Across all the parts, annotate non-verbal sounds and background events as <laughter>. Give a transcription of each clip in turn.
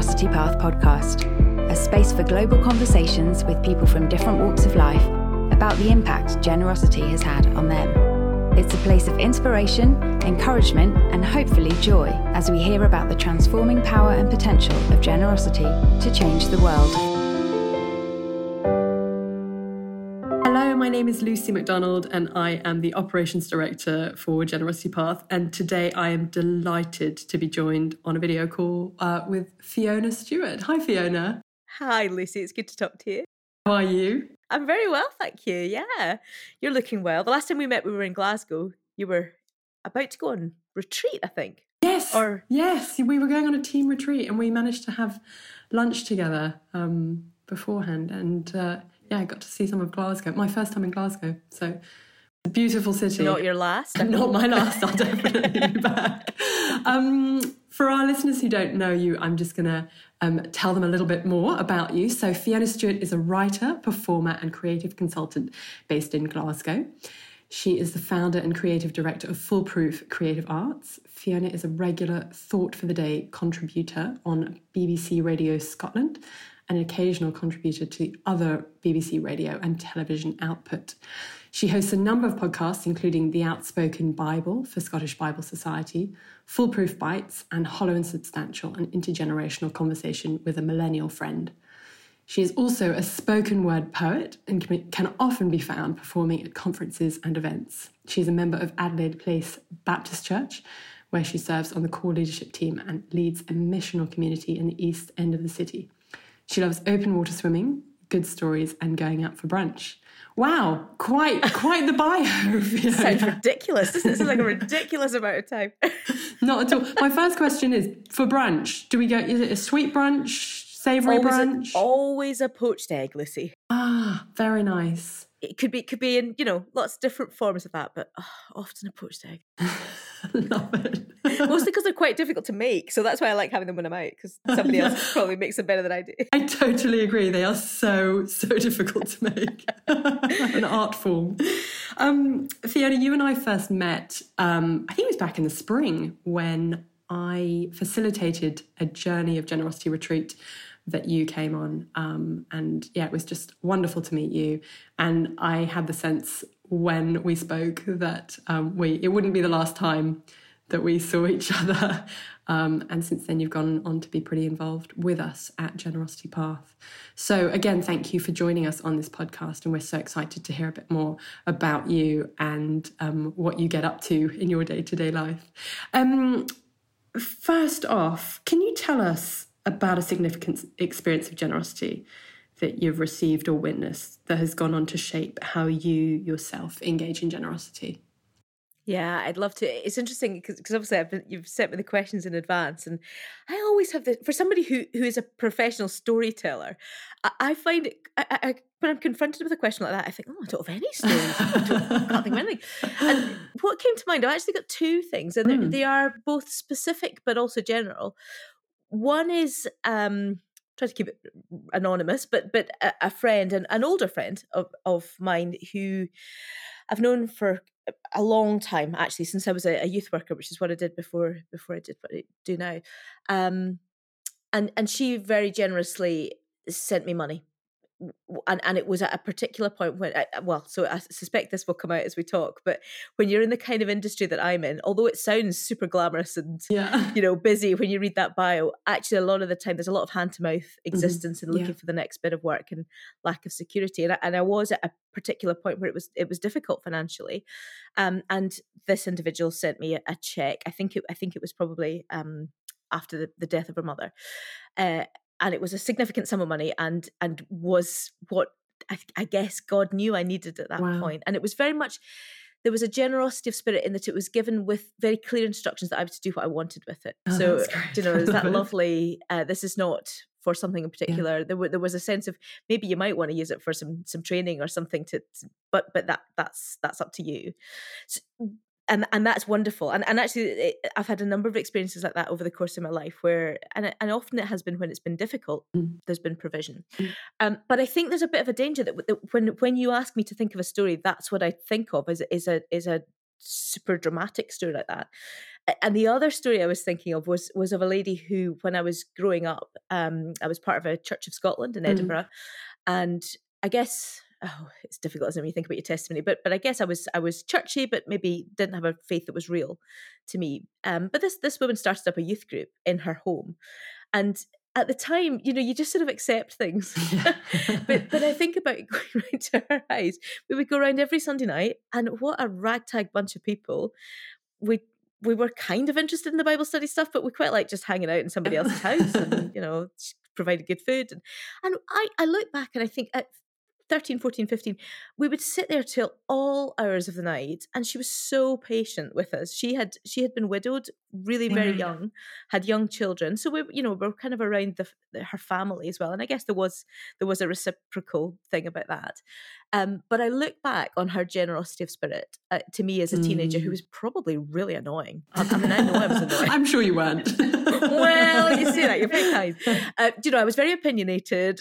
Generosity Path podcast, a space for global conversations with people from different walks of life about the impact generosity has had on them. It's a place of inspiration, encouragement, and hopefully joy as we hear about the transforming power and potential of generosity to change the world. Name is Lucy McDonald, and I am the Operations Director for Generosity Path. And today I am delighted to be joined on a video call uh, with Fiona Stewart. Hi, Fiona. Hi, Lucy. It's good to talk to you. How are you? I'm very well, thank you. Yeah, you're looking well. The last time we met, we were in Glasgow. You were about to go on retreat, I think. Yes. Or yes, we were going on a team retreat, and we managed to have lunch together um, beforehand. And uh, yeah, I got to see some of Glasgow. My first time in Glasgow, so beautiful city. Not your last. <laughs> Not my last. I'll definitely be back. Um, for our listeners who don't know you, I'm just going to um, tell them a little bit more about you. So, Fiona Stewart is a writer, performer, and creative consultant based in Glasgow. She is the founder and creative director of Foolproof Creative Arts. Fiona is a regular Thought for the Day contributor on BBC Radio Scotland an occasional contributor to other BBC radio and television output. She hosts a number of podcasts, including The Outspoken Bible for Scottish Bible Society, Foolproof Bites, and Hollow and Substantial, an intergenerational conversation with a millennial friend. She is also a spoken word poet and can often be found performing at conferences and events. She is a member of Adelaide Place Baptist Church, where she serves on the core leadership team and leads a missional community in the east end of the city. She loves open water swimming, good stories, and going out for brunch. Wow, quite <laughs> quite the bio. Sounds ridiculous. This is like a ridiculous amount of time. <laughs> Not at all. My first question is for brunch. Do we go? Is it a sweet brunch, savoury brunch? A, always a poached egg, Lucy. Ah, very nice. It could be could be in you know lots of different forms of that, but oh, often a poached egg. <laughs> <laughs> Love it. Mostly because they're quite difficult to make. So that's why I like having them when I'm out because somebody <laughs> yeah. else probably makes them better than I do. I totally agree. They are so, so <laughs> difficult to make. An art form. Um, Fiona, you and I first met, um, I think it was back in the spring when I facilitated a journey of generosity retreat that you came on. Um, and yeah, it was just wonderful to meet you. And I had the sense when we spoke that um, we it wouldn't be the last time that we saw each <laughs> other. Um, and since then, you've gone on to be pretty involved with us at Generosity Path. So, again, thank you for joining us on this podcast. And we're so excited to hear a bit more about you and um, what you get up to in your day to day life. Um, first off, can you tell us about a significant experience of generosity that you've received or witnessed that has gone on to shape how you yourself engage in generosity? Yeah, I'd love to. It's interesting because obviously been, you've sent me the questions in advance, and I always have the for somebody who who is a professional storyteller. I, I find it I, I, when I'm confronted with a question like that, I think, oh, I don't have any stories. I, I can't think of anything. And what came to mind, I actually got two things, and mm. they are both specific but also general. One is um, try to keep it anonymous, but but a, a friend, an, an older friend of of mine who I've known for a long time actually since I was a, a, youth worker, which is what I did before before I did what I do now. Um, and and she very generously sent me money and and it was at a particular point when uh, uh, well so i suspect this will come out as we talk but when you're in the kind of industry that i'm in although it sounds super glamorous and yeah. you know busy when you read that bio actually a lot of the time there's a lot of hand to mouth mm-hmm. existence mm-hmm. and looking yeah. for the next bit of work and lack of security and I, and I was at a particular point where it was it was difficult financially um, and this individual sent me a, a check i think it i think it was probably um, after the, the death of her mother uh, and it was a significant sum of money and and was what I, I guess God knew I needed at that wow. point. And it was very much there was a generosity of spirit in that it was given with very clear instructions that I was to do what I wanted with it. Oh, so you know, there's that <laughs> lovely. Uh, this is not for something in particular. Yeah. There, w- there was a sense of maybe you might want to use it for some some training or something to, to but but that that's that's up to you. So, and and that's wonderful and and actually it, i've had a number of experiences like that over the course of my life where and and often it has been when it's been difficult mm. there's been provision mm. um, but i think there's a bit of a danger that, that, when when you ask me to think of a story that's what i think of is is a is a super dramatic story like that. And the other story I was thinking of was was of a lady who, when I was growing up, um, I was part of a Church of Scotland in mm. Edinburgh, and I guess oh, it's difficult as when you think about your testimony, but but I guess I was I was churchy, but maybe didn't have a faith that was real to me. Um, but this this woman started up a youth group in her home, and at the time, you know, you just sort of accept things. <laughs> but but I <laughs> think about <laughs> going round to her eyes. We would go around every Sunday night, and what a ragtag bunch of people. We we were kind of interested in the Bible study stuff, but we quite like just hanging out in somebody else's house and, you know, provided good food. And, and I, I look back and I think at 13, 14, 15, we would sit there till all hours of the night. And she was so patient with us. She had she had been widowed really very yeah. young, had young children. So we, you know, we are kind of around the, the, her family as well. And I guess there was there was a reciprocal thing about that. Um, but I look back on her generosity of spirit uh, to me as a teenager who mm. was probably really annoying. I, I mean, I know I was <laughs> annoying. I'm sure you weren't. <laughs> well, you see that you're very <laughs> kind. Uh, you know, I was very opinionated.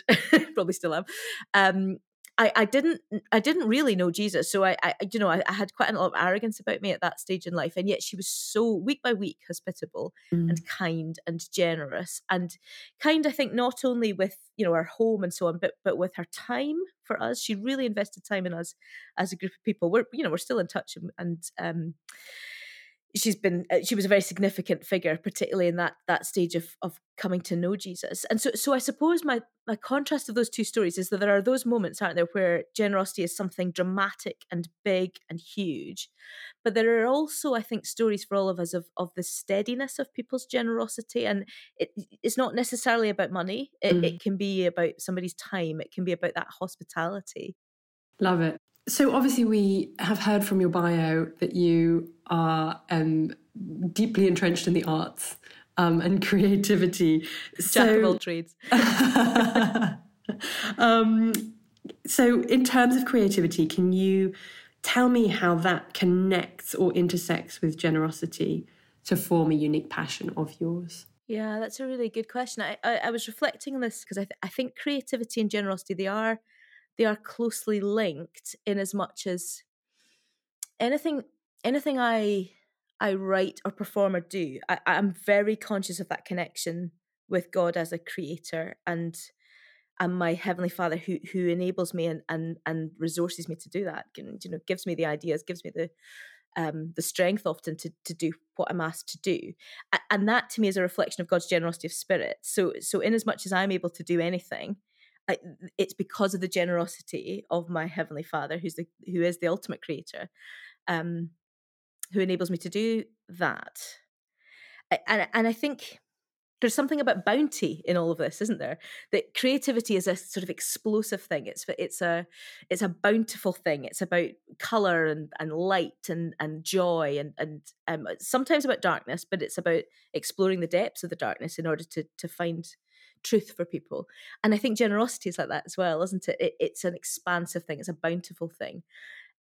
probably still am. Um, I, I didn't I didn't really know Jesus, so I, I you know I, I, had quite a lot of arrogance about me at that stage in life, and yet she was so week by week hospitable mm. and kind and generous and kind. I think not only with you know our home and so on, but but with her time for us. She really invested time in us as a group of people. We're you know we're still in touch and, and um, she's been uh, she was a very significant figure particularly in that that stage of of coming to know jesus. And so so i suppose my my contrast of those two stories is that there are those moments aren't there where generosity is something dramatic and big and huge but there are also i think stories for all of us of of the steadiness of people's generosity. And it, it's not necessarily about money. It, mm. it can be about somebody's time. It can be about that hospitality. Love it so, obviously, we have heard from your bio that you are um, deeply entrenched in the arts um, and <laughs> creativity. So, Jack of all trades. <laughs> um, so, in terms of creativity, can you tell me how that connects or intersects with generosity to form a unique passion of yours? Yeah, that's a really good question. I, I, I was reflecting on this because I, th- I think creativity and generosity they are they are closely linked in as much as anything anything I I write or perform or do, I'm very conscious of that connection with God as a creator and and my heavenly Father who who enables me and and and resources me to do that. And, you know, gives me the ideas, gives me the um, the strength often to to do what I'm asked to do, and that to me is a reflection of God's generosity of spirit. So so in as much as I'm able to do anything, I, it's because of the generosity of my heavenly Father, who's the who is the ultimate creator, um, who enables me to do that. And and I think there's something about bounty in all of this, isn't there? That creativity is a sort of explosive thing. It's it's a it's a bountiful thing. It's about color and and light and and joy and and um, sometimes about darkness, but it's about exploring the depths of the darkness in order to to find truth for people. And I think generosity is like that as well, isn't it? it it's an expansive thing. It's a bountiful thing.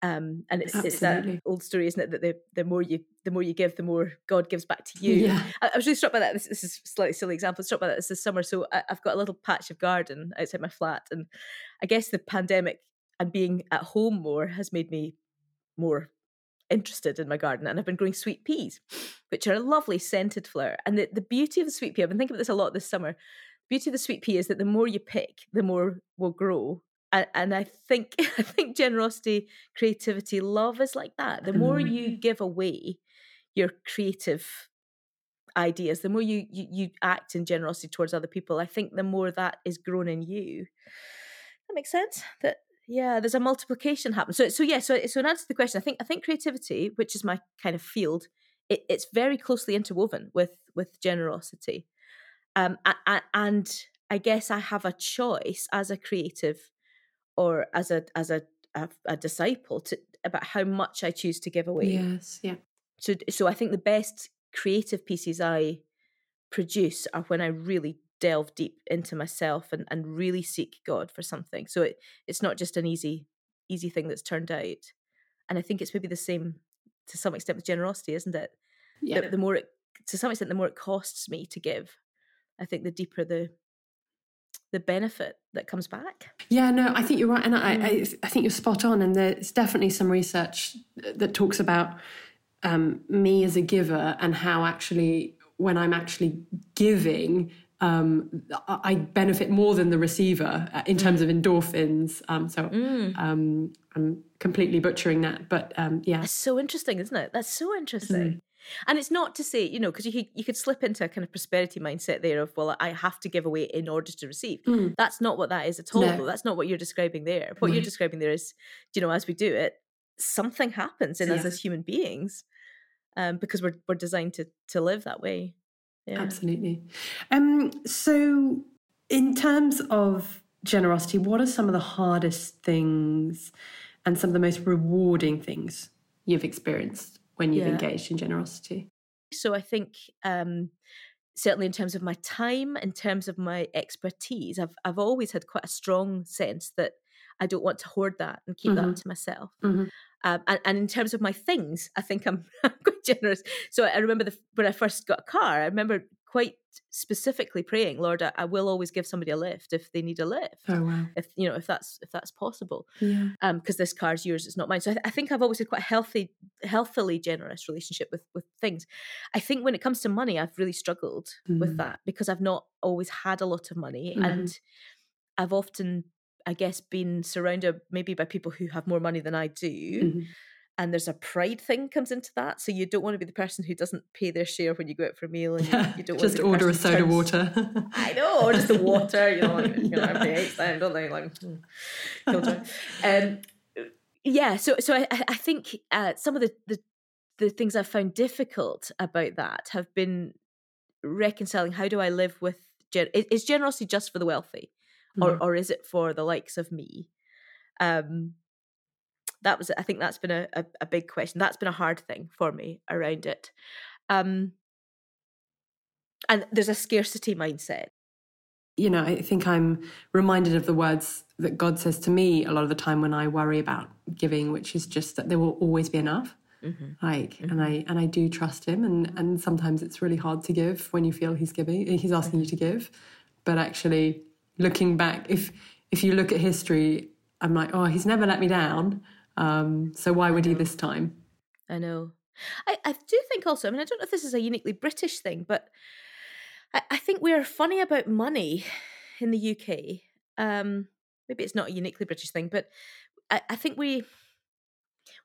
Um, and it's, it's that old story, isn't it? That the, the more you the more you give, the more God gives back to <laughs> you. Yeah. I, I was really struck by that. This, this is a slightly silly example. Struck by that this, this summer. So I, I've got a little patch of garden outside my flat, and I guess the pandemic and being at home more has made me more interested in my garden and I've been growing sweet peas, which are a lovely scented flower. And the, the beauty of the sweet pea, I've been thinking about this a lot this summer beauty of the sweet pea is that the more you pick, the more will grow. And, and I think <laughs> I think generosity, creativity, love is like that. The more you give away your creative ideas, the more you, you you act in generosity towards other people, I think the more that is grown in you. That makes sense. That yeah, there's a multiplication happen. So so yeah, so so in answer to the question, I think I think creativity, which is my kind of field, it, it's very closely interwoven with with generosity. Um, and I guess I have a choice as a creative or as a as a, a, a disciple to about how much I choose to give away. Yes, yeah. So so I think the best creative pieces I produce are when I really delve deep into myself and, and really seek God for something. So it, it's not just an easy easy thing that's turned out. And I think it's maybe the same to some extent with generosity, isn't it? Yeah. The, the more it to some extent the more it costs me to give, I think the deeper the the benefit that comes back. Yeah, no, I think you're right, and I, I, mm. I think you're spot on. And there's definitely some research that talks about um, me as a giver and how actually when I'm actually giving, um, I benefit more than the receiver uh, in terms of endorphins. Um, so mm. um, I'm completely butchering that, but um, yeah, that's so interesting, isn't it? That's so interesting. Mm. And it's not to say, you know, because you could, you could slip into a kind of prosperity mindset there of, well, I have to give away in order to receive. Mm. That's not what that is at all. No. That's not what you're describing there. What you're describing there is, you know, as we do it, something happens in yeah. us as human beings um, because we're we're designed to to live that way. Yeah. Absolutely. Um, so, in terms of generosity, what are some of the hardest things and some of the most rewarding things you've experienced when you've yeah. engaged in generosity? So, I think um, certainly in terms of my time, in terms of my expertise, I've I've always had quite a strong sense that I don't want to hoard that and keep mm-hmm. that to myself. Mm-hmm. Um, and, and, in terms of my things, I think I'm, <laughs> I'm quite generous. So I remember the, when I first got a car, I remember quite specifically praying, Lord, I, I, will always give somebody a lift if they need a lift. Oh wow! If you know if that's if that's possible. Yeah. Um, because this car's yours, it's not mine. So I, th- I, think I've always had quite a healthy, healthily generous relationship with with things. I think when it comes to money, I've really struggled mm. with that because I've not always had a lot of money, mm. and I've often I guess, been surrounded maybe by people who have more money than I do. Mm-hmm. And there's a pride thing comes into that. So you don't want to be the person who doesn't pay their share when you go out for a meal and yeah, you, <laughs> don't just order a soda turns, water. I know, or just the <laughs> water, you know, like, you know, everybody hates them, don't they? Like, hmm, <laughs> um, yeah, so so I, I think uh, some of the, the the things I've found difficult about that have been reconciling how do I live with is generosity just for the wealthy or mm-hmm. or is it for the likes of me? Um, that was I think that's been a, a, a, big question. That's been a hard thing for me around it. Um, and there's a scarcity mindset. You know, I think I'm reminded of the words that God says to me a lot of the time when I worry about giving, which is just that there will always be enough. Mm-hmm. Like, mm-hmm. and I and I do trust him, and and sometimes it's really hard to give when you feel he's giving, he's asking you mm-hmm. to give, but actually looking back, if if you look at history, I'm like, oh, he's never let me down. Um, so why would he this time? I know. I, I do think also, I mean, I don't know if this is a uniquely British thing, but I, I think we're funny about money in the UK. Um, maybe it's not a uniquely British thing, but I, I think we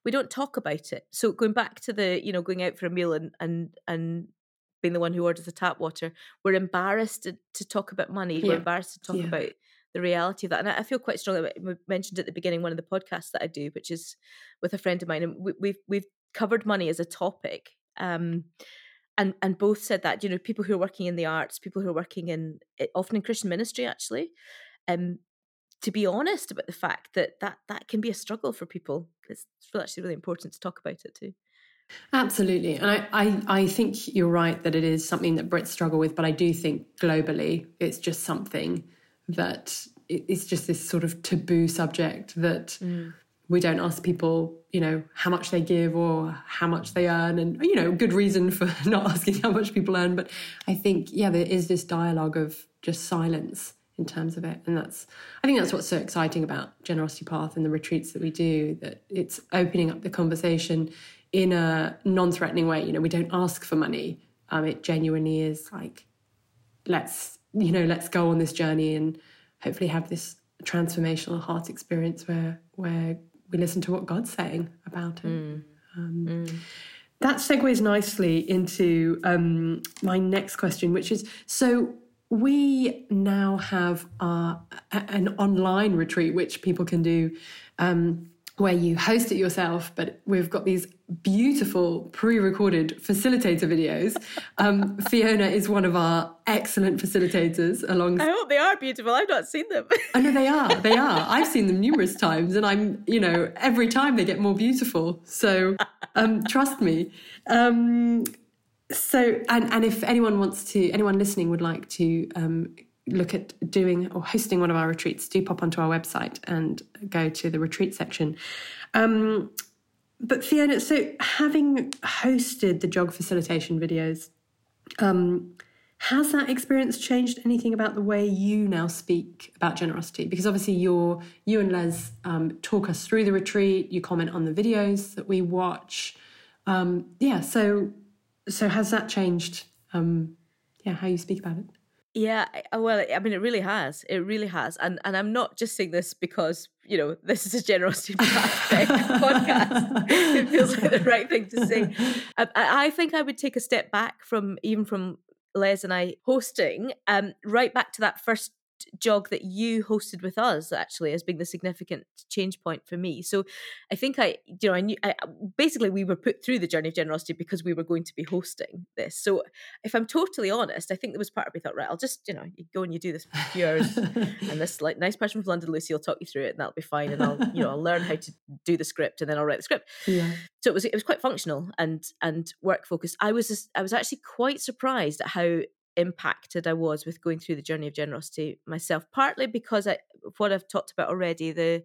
we don't talk about it. So going back to the, you know, going out for a meal and and and being the one who orders the tap water, we're embarrassed to, to talk about money. Yeah. We're embarrassed to talk yeah. about the reality of that. And I, feel quite strongly. We mentioned at the beginning one of the podcasts that I do, which is with a friend of mine, and we, we've we've covered money as a topic. Um, and and both said that you know people who are working in the arts, people who are working in eh, often in Christian ministry, actually, um, to be honest about the fact that that that can be a struggle for people. It's actually really important to talk about it too. Absolutely. And I, I, I, think you're right that it is something that Brits struggle with, but I do think globally it's just something that it's just this sort of taboo subject that mm. we don't ask people, you know, how much they give or how much they earn. And, you know, good reason for <laughs> not asking how much people earn. But I think, yeah, there is this dialogue of just silence in terms of it and that's i think that's what's so exciting about generosity path and the retreats that we do that it's opening up the conversation in a non-threatening way. You know, we don't ask for money. Um, it genuinely is like, let's you know, let's go on this journey and hopefully have this transformational heart experience where where we listen to what God's saying about it. Mm. Um, mm. That segues nicely into um, my next question, which is so we now have our, an online retreat which people can do um, where you host it yourself, but we've got these beautiful pre-recorded facilitator videos. Um, <laughs> Fiona is one of our excellent facilitators. Along, I hope they are beautiful. I've not seen them. I know they are. They are. <laughs> I've seen them numerous times, and I'm, you know, every time they get more beautiful. So um, <laughs> trust me. Um, so, and and if anyone wants to, anyone listening would like to um, look at doing or hosting one of our retreats, do pop onto our website and go to the retreat section. Um, but Fiona, so having hosted the jog facilitation videos, um, has that experience changed anything about the way you now speak about generosity? Because obviously, you're, you and Les um, talk us through the retreat. You comment on the videos that we watch. Um, yeah. So so has that changed? Um, yeah, how you speak about it. Yeah, well, I mean, it really has. It really has, and and I'm not just saying this because you know <laughs> this is a generosity <laughs> podcast. it feels like the right thing to say. <laughs> I, I, think I would take a step back from even from Les and I hosting, um, right back to that first jog that you hosted with us actually as being the significant change point for me. So I think I, you know, I knew I, basically we were put through the journey of generosity because we were going to be hosting this. So if I'm totally honest, I think there was part of me thought, right, I'll just, you know, you go and you do this for a few hours and this like nice person from London, Lucy, will talk you through it and that'll be fine. And I'll, you know, I'll <laughs> learn how to do the script and then I'll write the script. Yeah. So it was, it was quite functional and, and work focused. I was, just, I was actually quite surprised at how impacted I was with going through the journey of generosity myself, partly because I, what I've talked about already, the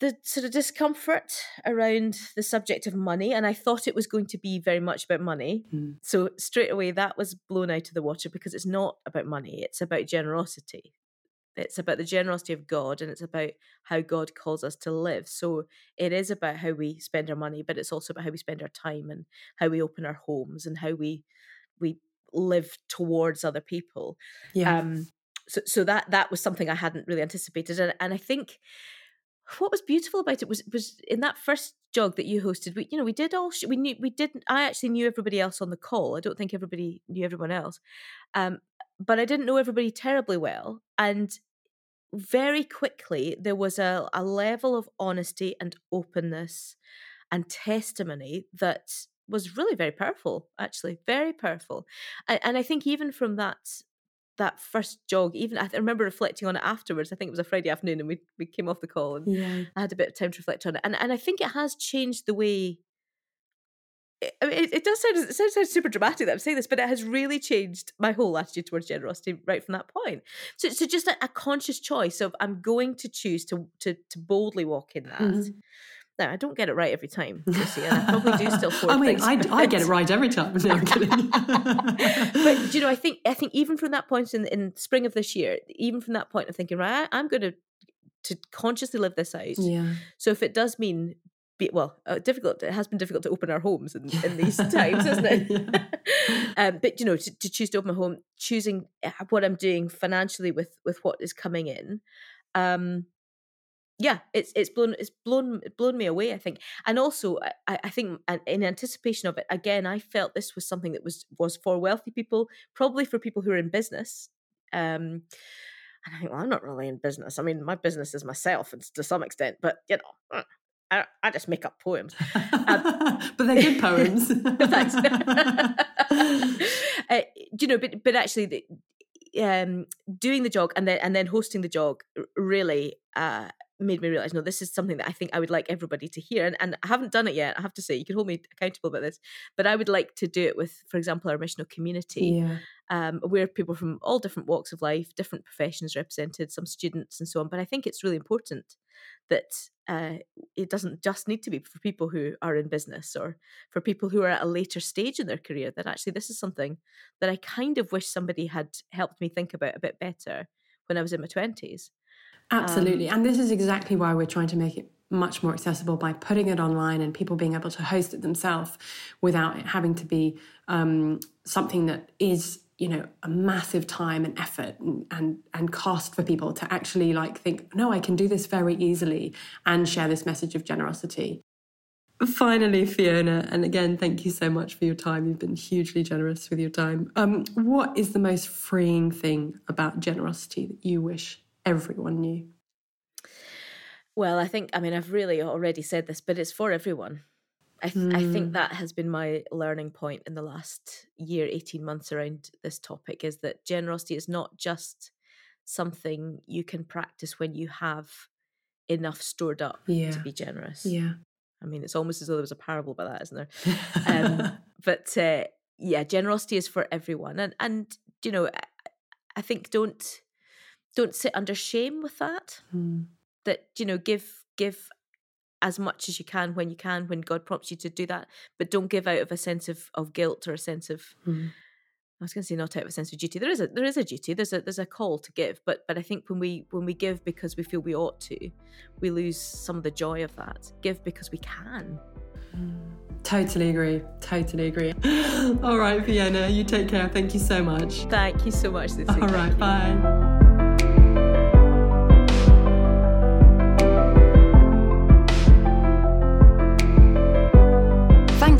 the sort of discomfort around the subject of money and i thought it was going to be very much about money. Mm. so straight away that was blown out of the water because it's not about money it's about generosity. It's about the generosity of god and it's about how god calls us to live. So it is about how we spend our money but it's also about how we spend our time and how we open our homes and how we we live towards other people. Yeah. Um, so, so that that was something I hadn't really anticipated, and, and I think what was beautiful about it was was in that first jog that you hosted. We, you know, we did all we knew. We didn't. I actually knew everybody else on the call. I don't think everybody knew everyone else, um, but I didn't know everybody terribly well, and very quickly there was a, a level of honesty and openness and testimony that was really very powerful actually very powerful and, and i think even from that that first jog even i remember reflecting on it afterwards i think it was a friday afternoon and we, we came off the call and yeah. i had a bit of time to reflect on it and, and i think it has changed the way I mean, it, it, does sound it sounds, super dramatic that I'm saying this, but it has really changed my whole attitude towards generosity right from that point. So, so just a, a conscious choice of I'm going to choose to to to boldly walk in that, mm-hmm. No, I don't get it right every time, <laughs> Lucy, and I probably do still. <laughs> I mean, I, I get it right every time. No, I'm kidding. <laughs> but you know, I think I think even from that point in in spring of this year, even from that point of thinking, right, I'm going to to consciously live this out. Yeah. So if it does mean be, well, uh, difficult. It has been difficult to open our homes in, in these times, isn't it? um, but you know, to, to, choose to open my home, choosing uh, what I'm doing financially with with what is coming in, um, yeah, it's it's blown it's blown blown me away. I think, and also I, I think in anticipation of it, again, I felt this was something that was was for wealthy people, probably for people who are in business. Um, and I think, well, I'm not really in business. I mean, my business is myself, and to some extent, but you know, uh, I, I just make up poems. Um, <laughs> but they're good poems. <laughs> thanks. <laughs> uh, you know, but but actually, the, um, doing the jog and then and then hosting the jog really uh, made me realize no this is something that i think i would like everybody to hear and, and i haven't done it yet i have to say you can hold me accountable about this but i would like to do it with for example our missional community yeah. um, where people from all different walks of life different professions represented some students and so on but i think it's really important that uh, it doesn't just need to be for people who are in business or for people who are at a later stage in their career that actually this is something that i kind of wish somebody had helped me think about a bit better when i was in my 20s Absolutely. Um, and this is exactly why we're trying to make it much more accessible by putting it online and people being able to host it themselves without it having to be um, something that is you know a massive time and effort and, and and cost for people to actually like think no i can do this very easily and share this message of generosity. Finally fiona and again thank you so much for your time. You've been hugely generous with your time. Um, what is the most freeing thing about generosity that you wish everyone knew? Well, I think, I mean, I've really already said this, but it's for everyone. I, th- mm. I think hmm. that has been my learning point in the last year, 18 months around this topic is that generosity is not just something you can practice when you have enough stored up yeah. to be generous. Yeah. I mean, it's almost as though there was a parable about that, isn't there? Um, <laughs> but uh, yeah, generosity is for everyone. And, and you know, I, I think don't don't sit under shame with that. Mm. That you know, give give as much as you can when you can when God prompts you to do that, but don't give out of a sense of of guilt or a sense of. Mm. I was going to say not out of a sense of duty. There is a there is a duty. There's a there's a call to give, but but I think when we when we give because we feel we ought to, we lose some of the joy of that. Give because we can. Mm. totally agree. Totally agree. <gasps> All right, Fiona, you take care. Thank you so much. Thank you so much, Lucy. All right, bye.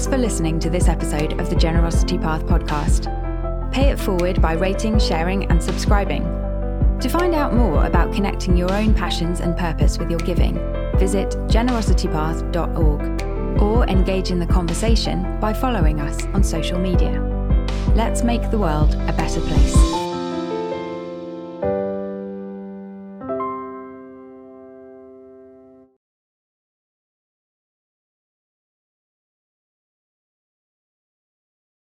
For listening to this episode of the Generosity Path podcast. Pay it forward by rating, sharing, and subscribing. To find out more about connecting your own passions and purpose with your giving, visit generositypath.org or engage in the conversation by following us on social media. Let's make the world a better place.